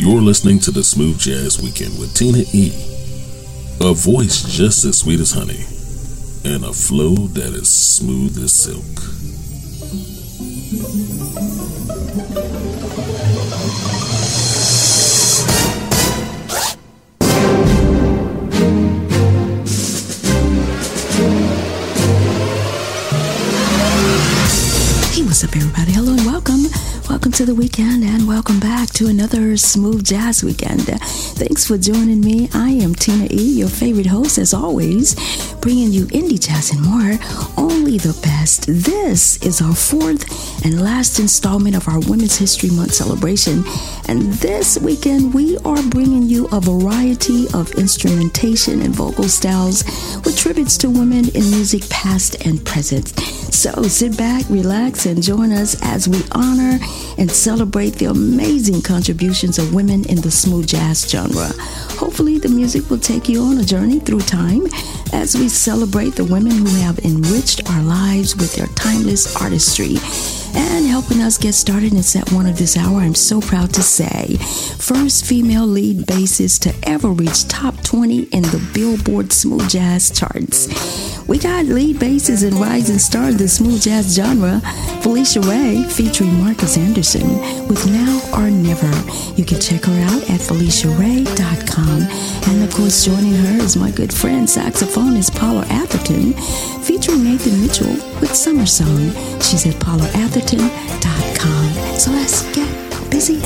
You're listening to the Smooth Jazz Weekend with Tina E. A voice just as sweet as honey, and a flow that is smooth as silk. What's up, everybody? Hello and welcome. Welcome to the weekend and welcome back to another Smooth Jazz Weekend. Thanks for joining me. I am Tina E., your favorite host, as always, bringing you indie jazz and more. Only the best. This is our fourth and last installment of our Women's History Month celebration. And this weekend, we are bringing you a variety of instrumentation and vocal styles with tributes to women in music past and present. So sit back, relax, and join us as we honor and celebrate the amazing contributions of women in the smooth jazz genre. Hopefully, the music will take you on a journey through time as we celebrate the women who have enriched our lives with their timeless artistry. And helping us get started in set one of this hour, I'm so proud to say, first female lead bassist to ever reach top 20 in the Billboard Smooth Jazz charts. We got lead bassist and rising star of the smooth jazz genre, Phylicia Rae, featuring Marcus Anderson, with Now or Never. You can check her out at PhyliciaRae.com. And of course, joining her is my good friend, saxophonist Paula Atherton, featuring Nathan Mitchell with Summer Song. She's at paulaatherton.com. So let's get busy.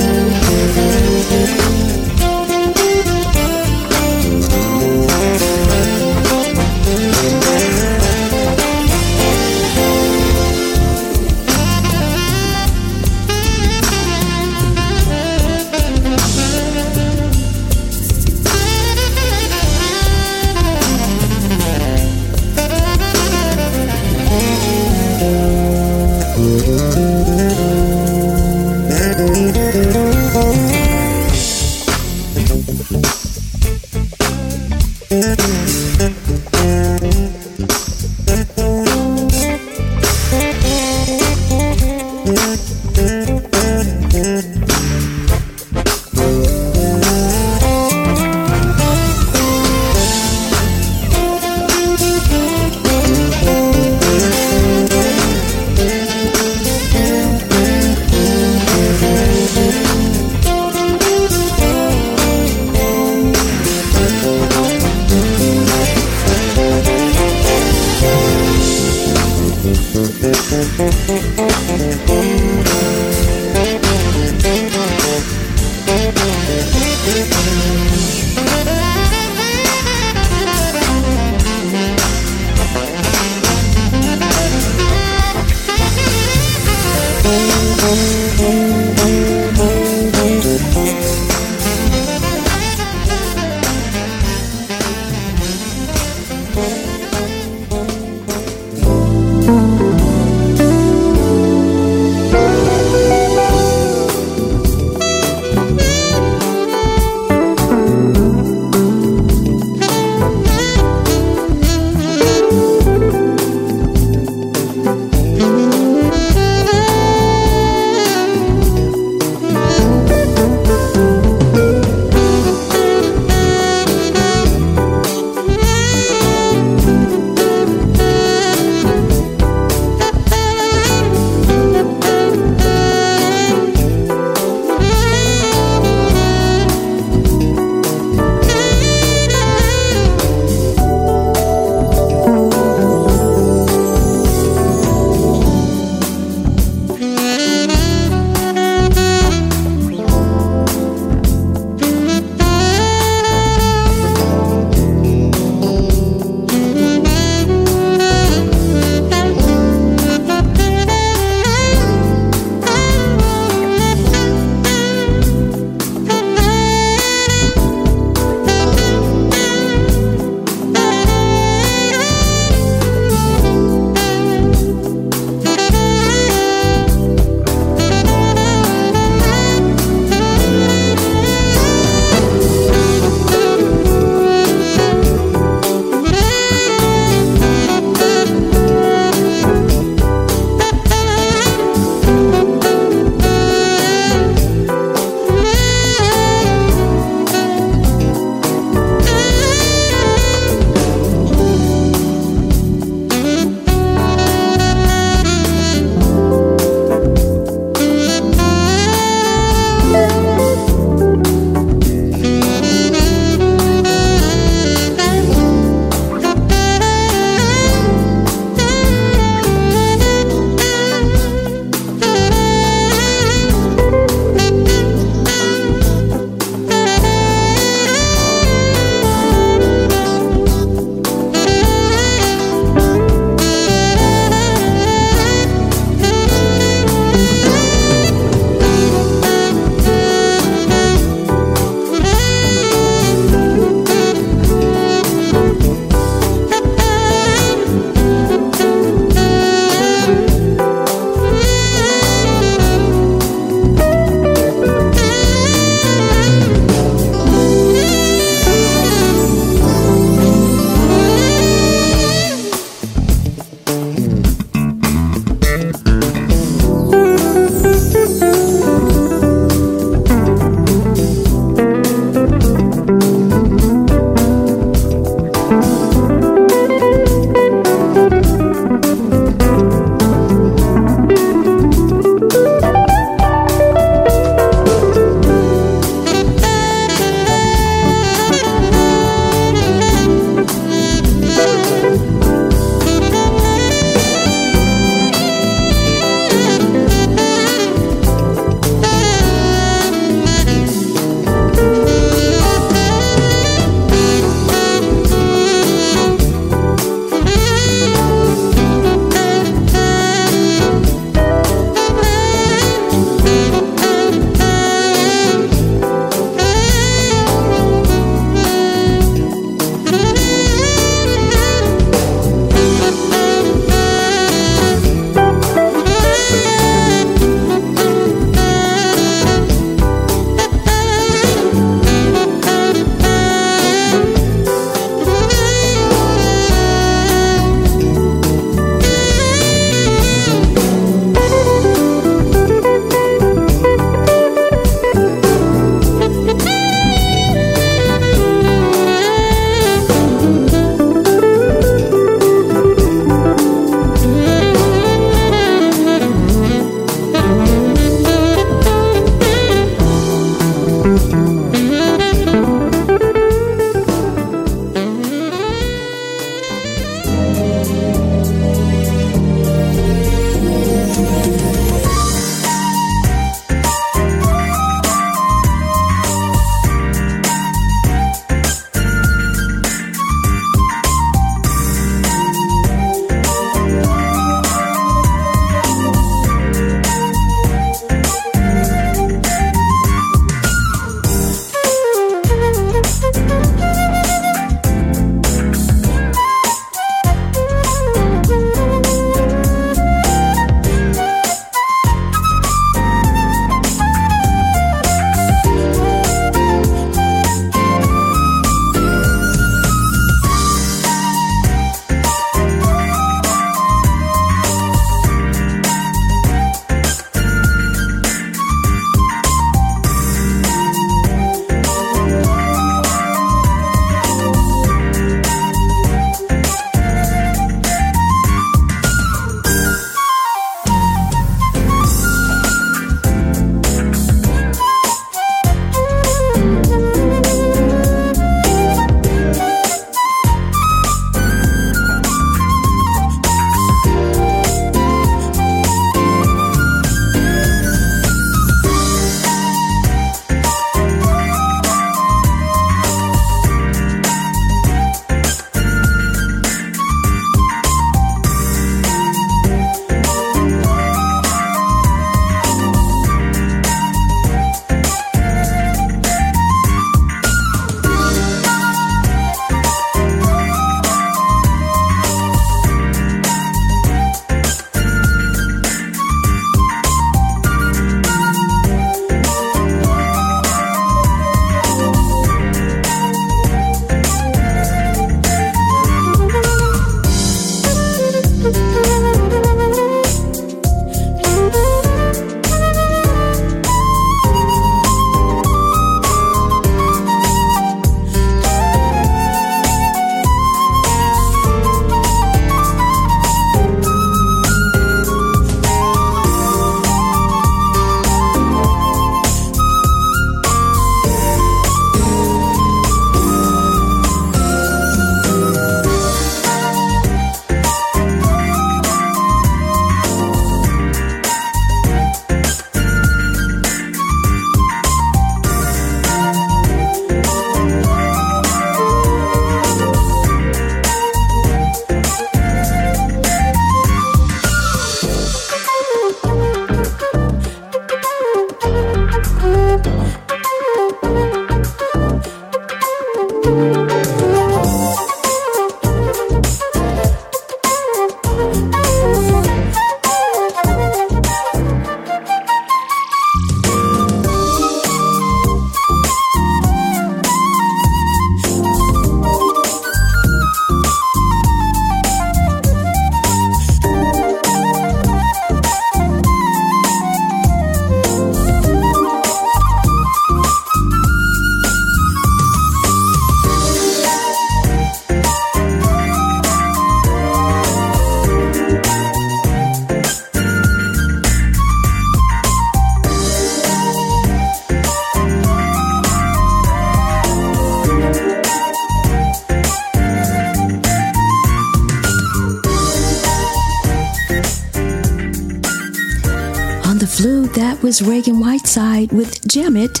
Ragan Whiteside with Jam It.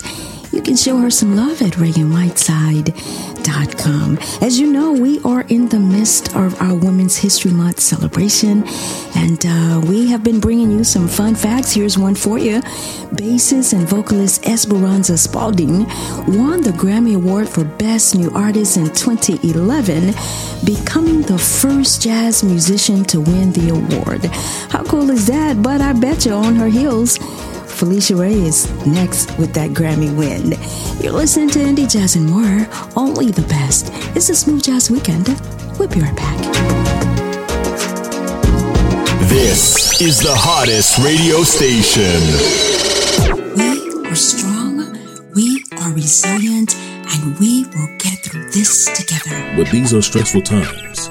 You can show her some love at RaganWhiteside.com. As you know, we are in the midst of our Women's History Month celebration, and uh, we have been bringing you some fun facts. Here's one for you. Bassist and vocalist Esperanza Spalding won the Grammy Award for Best New Artist in 2011, becoming the first jazz musician to win the award. How cool is that? But I bet you on her heels Phylicia Rae is next with that Grammy win. You're listening to Indie Jazz and more, only the best. It's a Smooth Jazz Weekend. We'll be right back. This is the hottest radio station. We are strong, we are resilient, and we will get through this together. But these are stressful times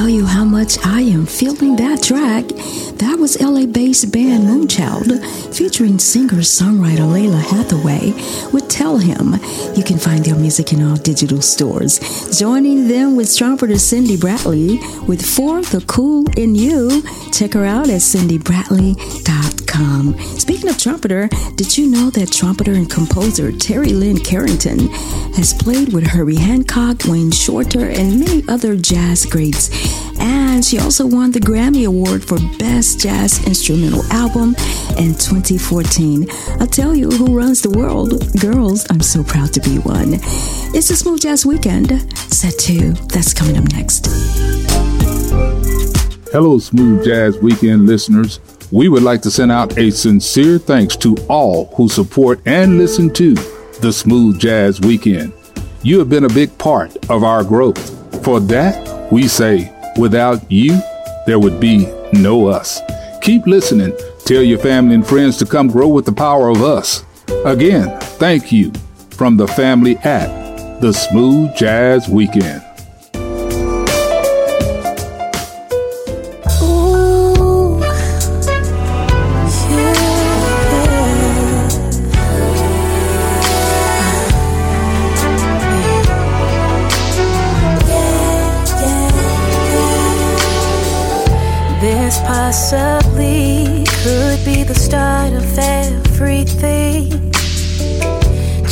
tell you how much I am feeling that track singer-songwriter Lalah Hathaway would tell him. You can find their music in all digital stores. Joining them with trumpeter Cindy Bradley with For the Cool in You. Check her out at cindybradley.com. Speaking of trumpeter, did you know that trumpeter and composer Terri Lyne Carrington has played with Herbie Hancock, Wayne Shorter, and many other jazz greats? And she also won the Grammy Award for Best Jazz Instrumental Album in 2014. I'll tell you who runs the world. Girls, I'm so proud to be one. It's a Smooth Jazz Weekend, set two. That's coming up next. Hello, Smooth Jazz Weekend listeners. We would like to send out a sincere thanks to all who support and listen to the Smooth Jazz Weekend. You have been a big part of our growth. For that, we say, without you, there would be no us. Keep listening Tell your family and friends to come grow with the power of us. Again, thank you from the family at the Smooth Jazz Weekend.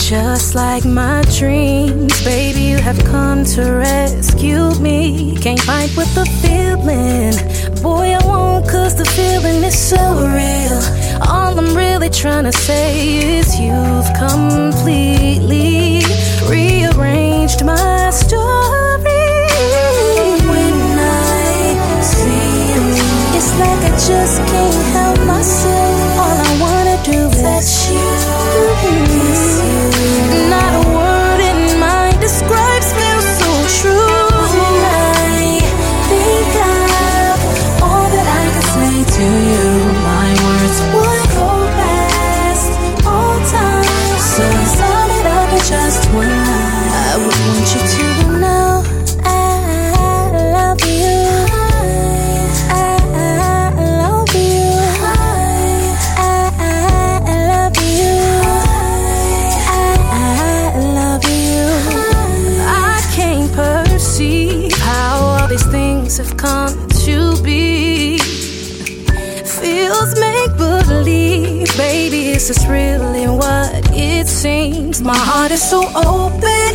Just like my dreams, baby, you have come to rescue me. Can't fight with the feeling. Boy, I won't, cause the feeling is so real. All I'm really trying to say is you've completely rearranged my story. When I see you, it's like I just can't My heart is so open,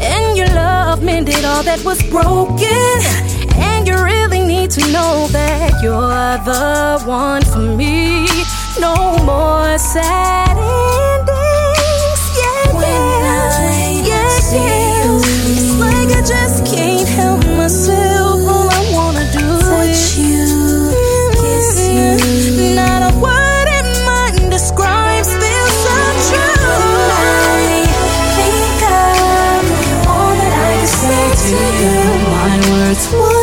and your love mended all that was broken. And you really need to know that you're the one for me. No more sad endings. Yeah, when I yeah, yeah. you, it's like I just can't help My words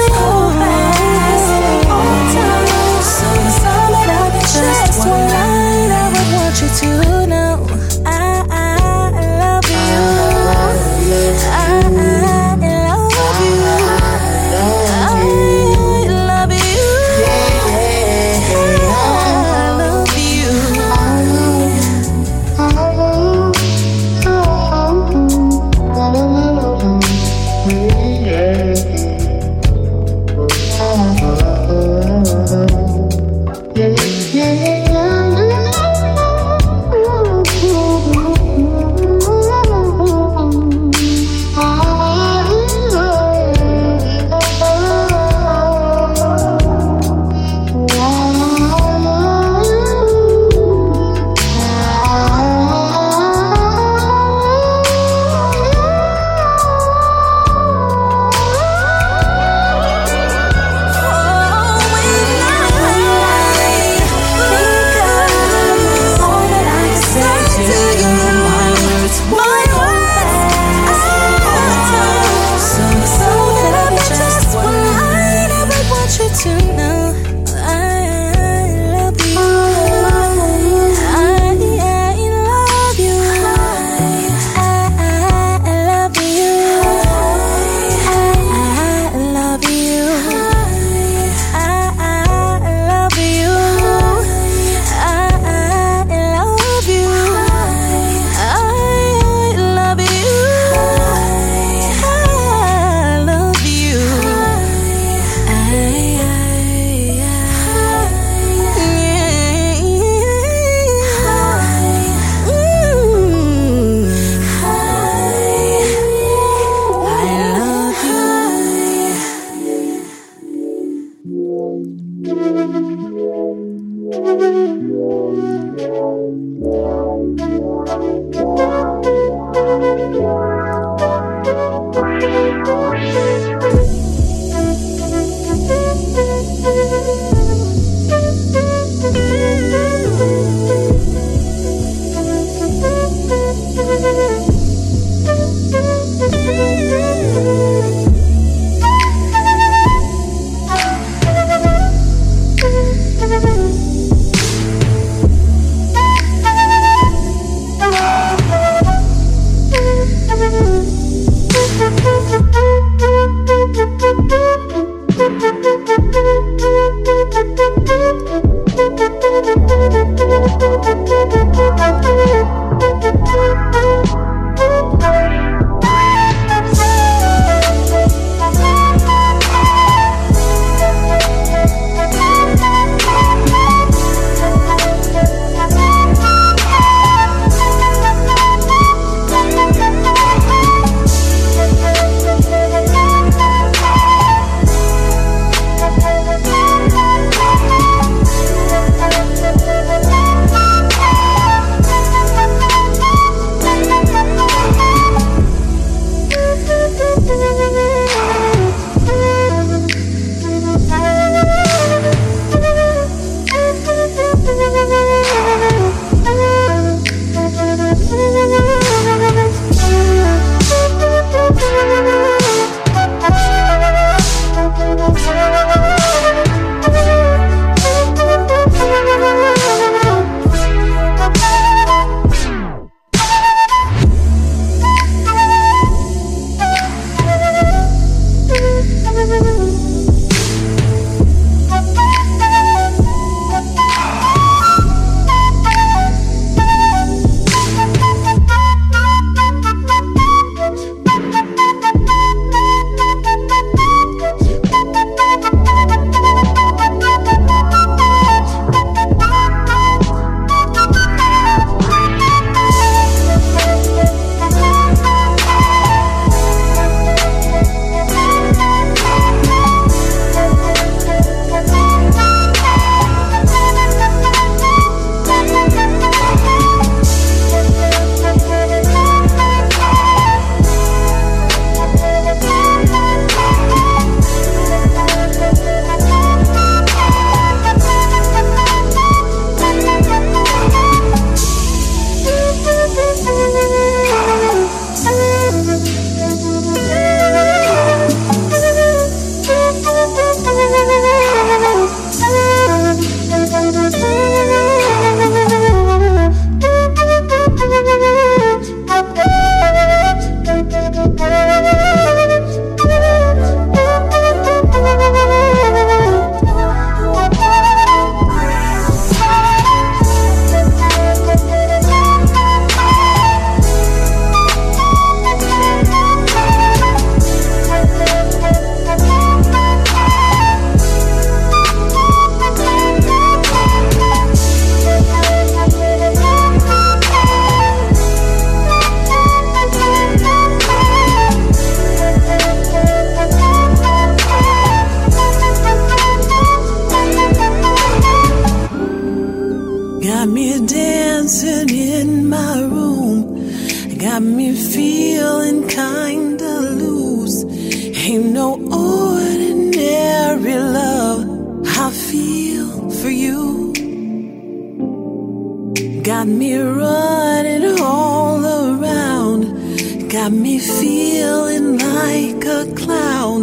got me feeling like a clown,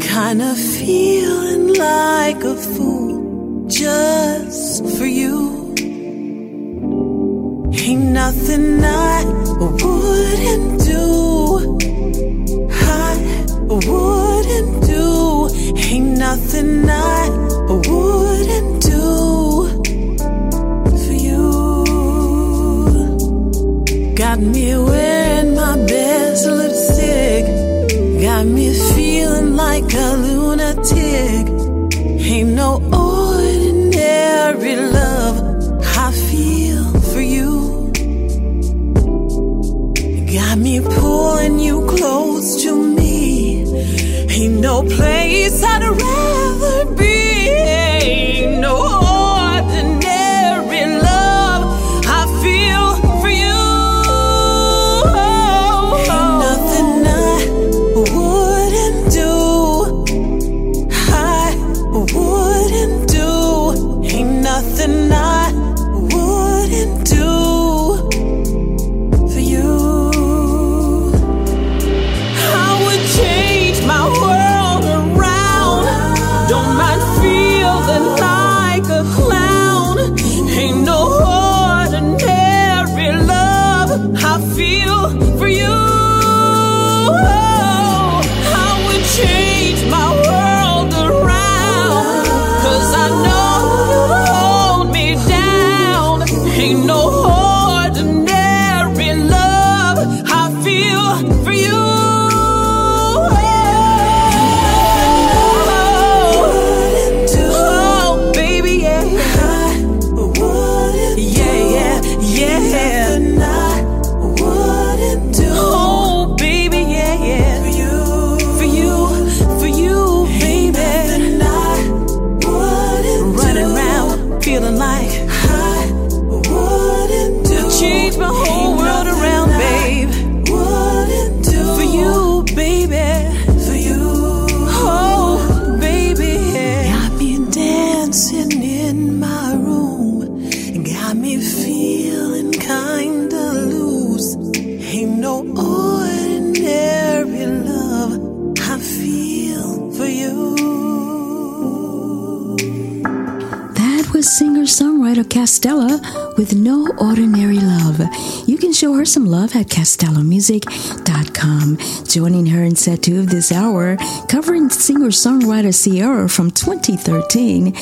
kinda feeling like a fool just for you. Ain't nothing I wouldn't do. I wouldn't do. Ain't nothing I wouldn't do for you. Got me Got me feeling like a lunatic. Ain't no ordinary love I feel for you. Got me pulling you close to me. Ain't no place I'd Ordinary Love. You can show her some love at castellamusic.com. Joining her in set two of this hour, covering singer songwriter Sierra from 2013.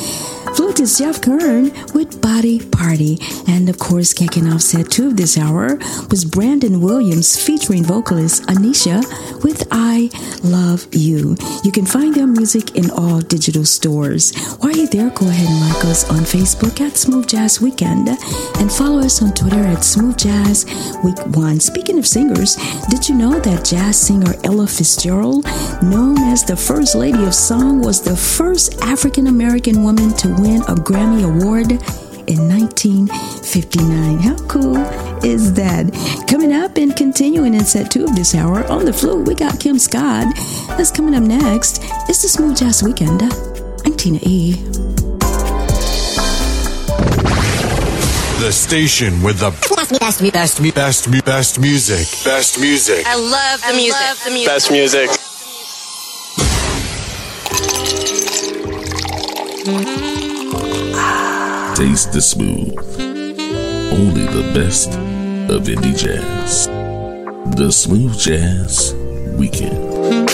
Flutist Jef Kearn with Body Party. And of course, kicking off set two of this hour was Brandon Williams featuring vocalist Anesha with I Love You. You can find their music in all digital stores. While you're there, go ahead and like us on Facebook at Smooth Jazz Weekend and follow us on Twitter at Smooth Jazz Week One. Speaking of singers, did you know that jazz singer Ella Fitzgerald, known as the First Lady of Song, was the first African American woman to win a Grammy Award? In 1959. How cool is that? Coming up and continuing in set two of this hour on the flute, we got Kim Scott. That's coming up next. It's the Smooth Jazz Weekend. I'm Tina E. The station with the best, best, best, best, best music. Best music. I love the music. Love the music. Best music. Mm-hmm. Taste the smooth. Only the best of indie jazz. The Smooth Jazz Weekend.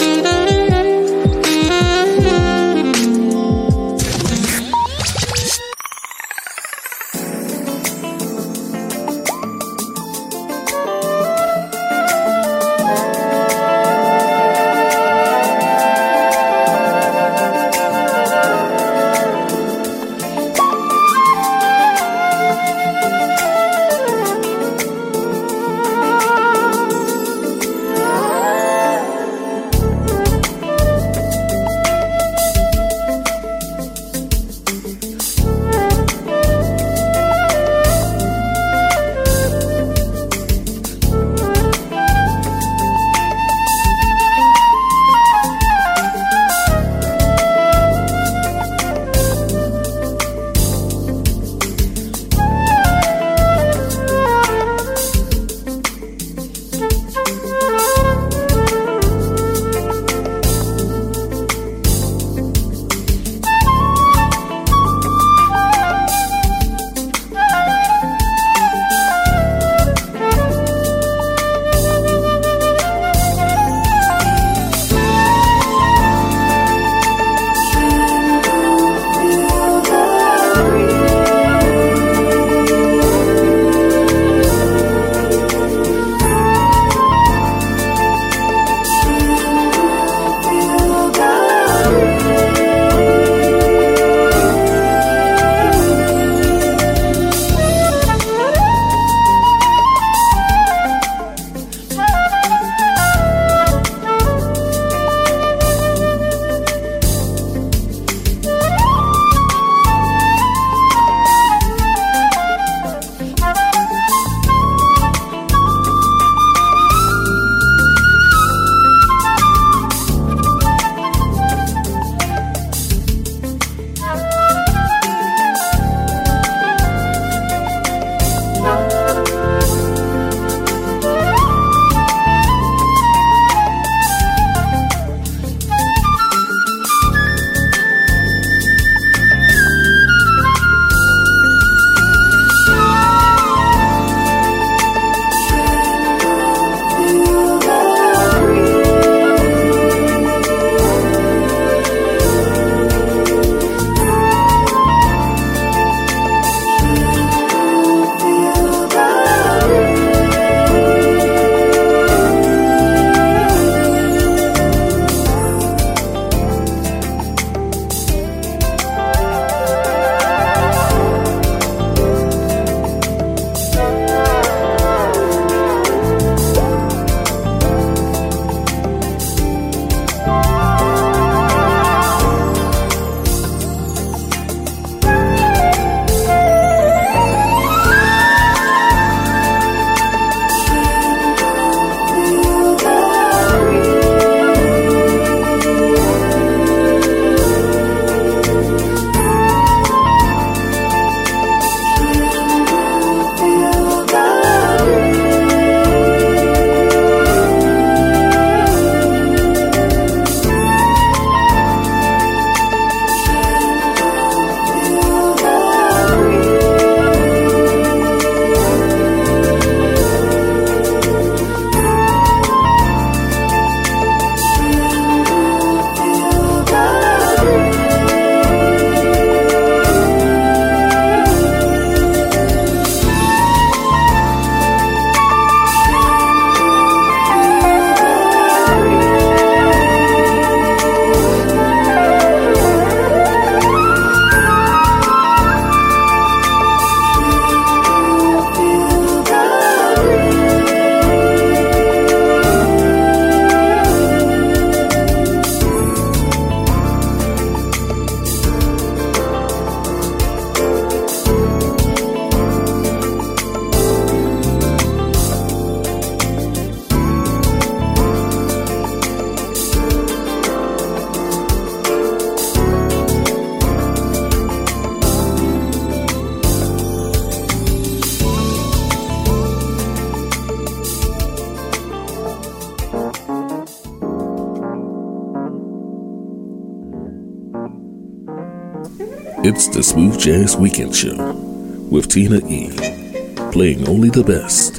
Jazz Weekend Show with Tina E. Playing only the best.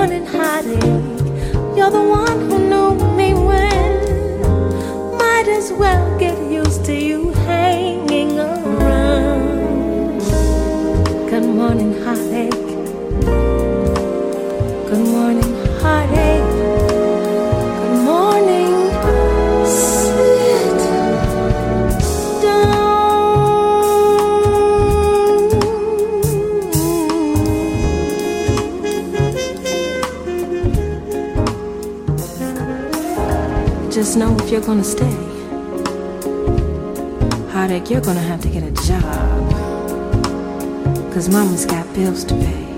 morning heartache. You're the one who knew me when. Might as well get used to you hanging around. Good morning heartache. Good morning heartache. us know if you're gonna stay. Heartache, you're gonna have to get a job. Cause mama's got bills to pay.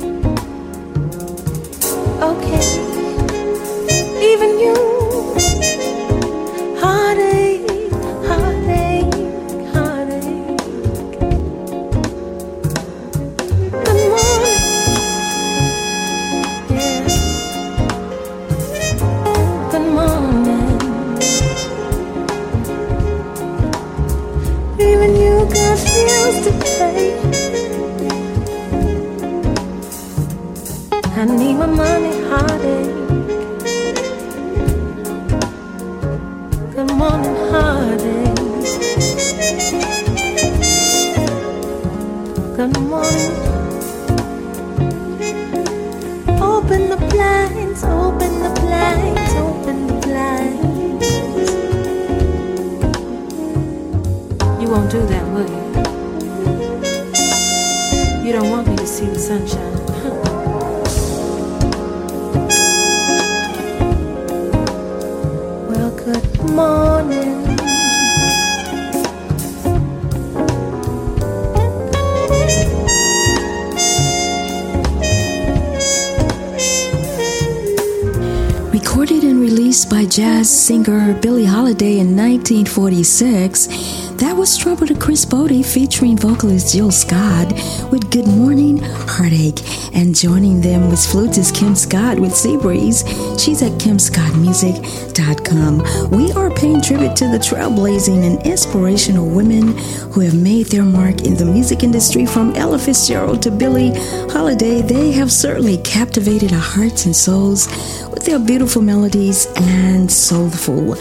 Jazz singer Billie Holiday in 1946, that was Trouble to Chris Botti featuring vocalist Jill Scott with Good Morning Heartache. And joining them was flutist Kim Scott with Seabreeze. She's at kimscottmusic.com. We are paying tribute to the trailblazing and inspirational women who have made their mark in the music industry from Ella Fitzgerald to Billie Holiday. They have certainly captivated our hearts and souls with their beautiful melodies and soulful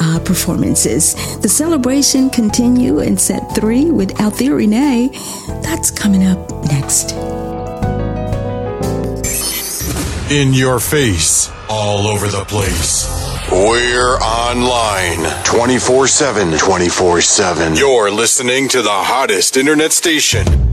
uh, performances. The celebration continue in set three with Althea Rene. That's coming up next. In your face, all over the place. We're online 24 7. 24 7. You're listening to the hottest internet station.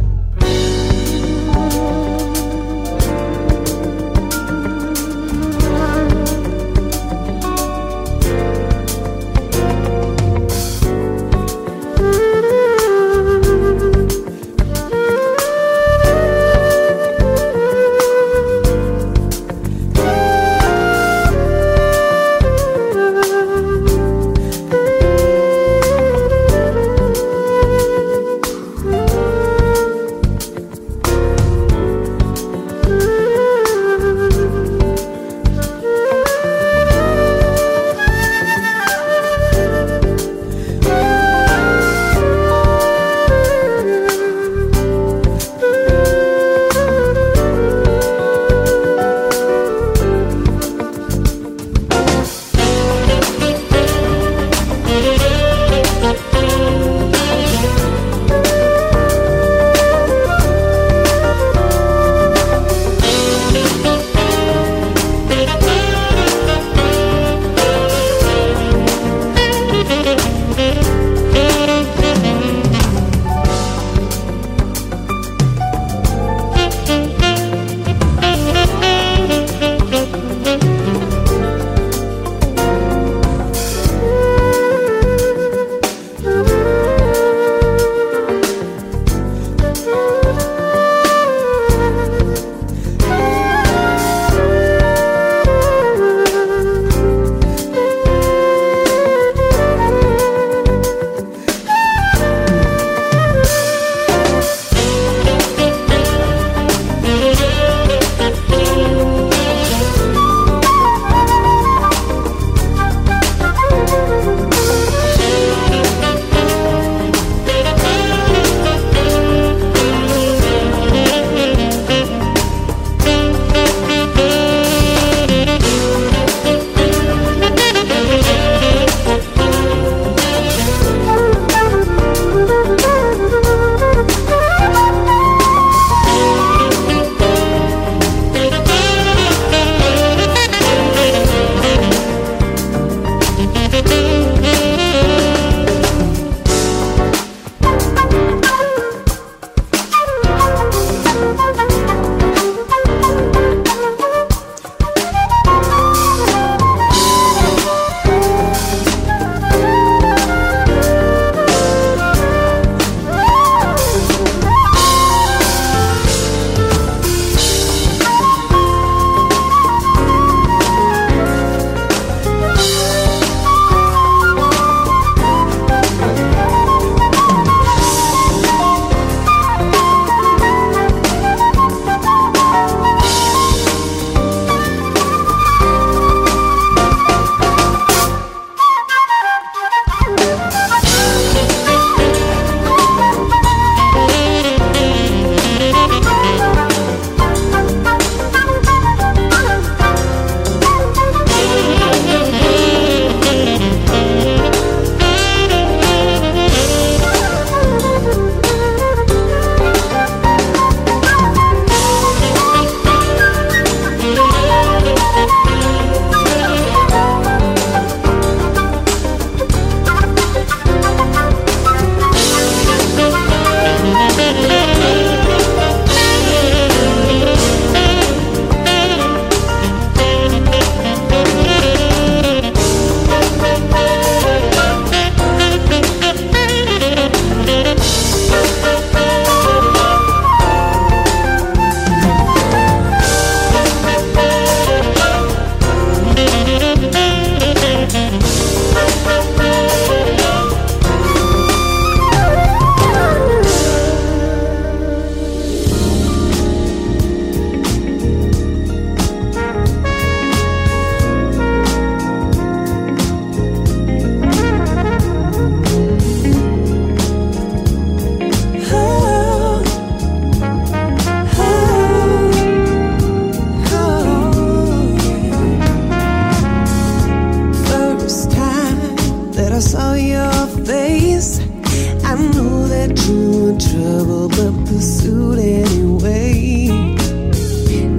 led you in trouble, but pursued anyway.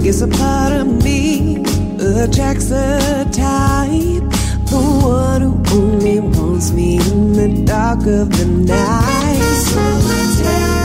Guess a part of me attracts the type, the one who only wants me in the dark of the night. So tell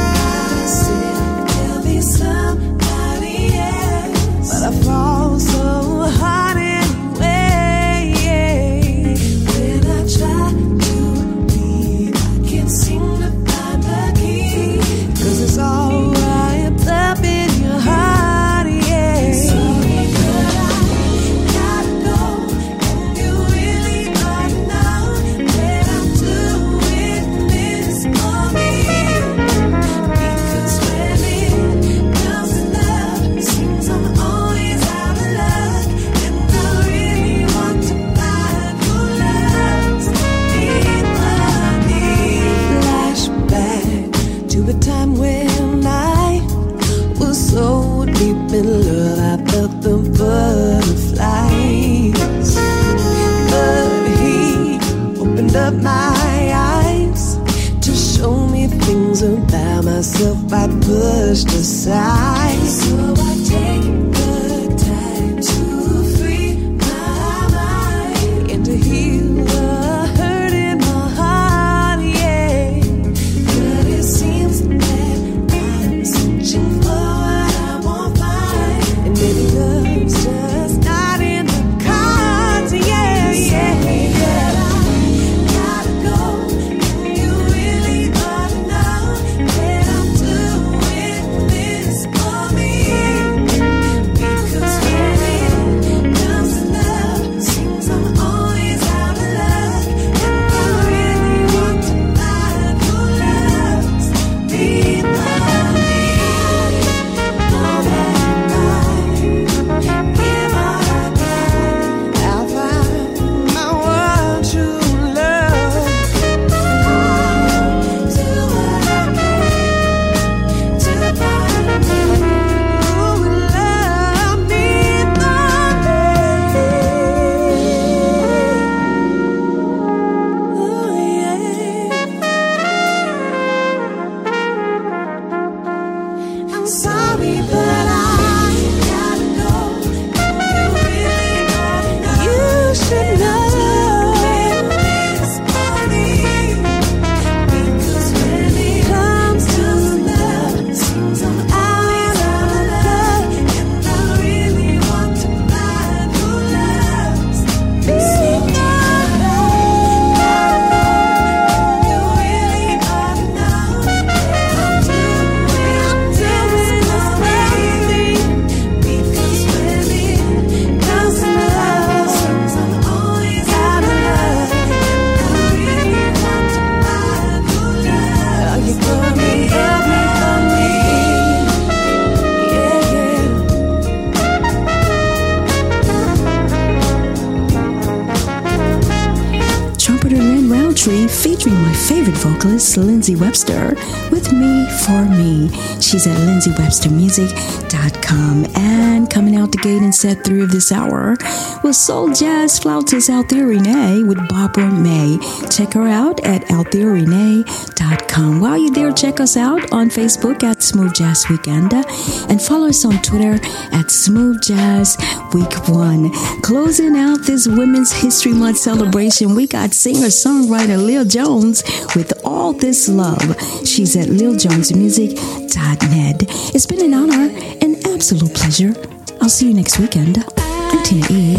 Lindsey Webster with Me for Me. She's at lindseywebstermusic.com and coming out the gate in set three of this hour with soul jazz flautist Althea Rene with Barbara Mae. Check her out at althearenee.com. While you're there, check us out on Facebook at Smooth Jazz Weekenda and follow us on Twitter at Smooth Jazz Week One. Closing out this Women's History Month celebration, we got singer songwriter Lil Jones with All This Love. She's at liljonesmusic.net. It's been an honor, and absolute pleasure I'll see you next weekend. I'm Tina E.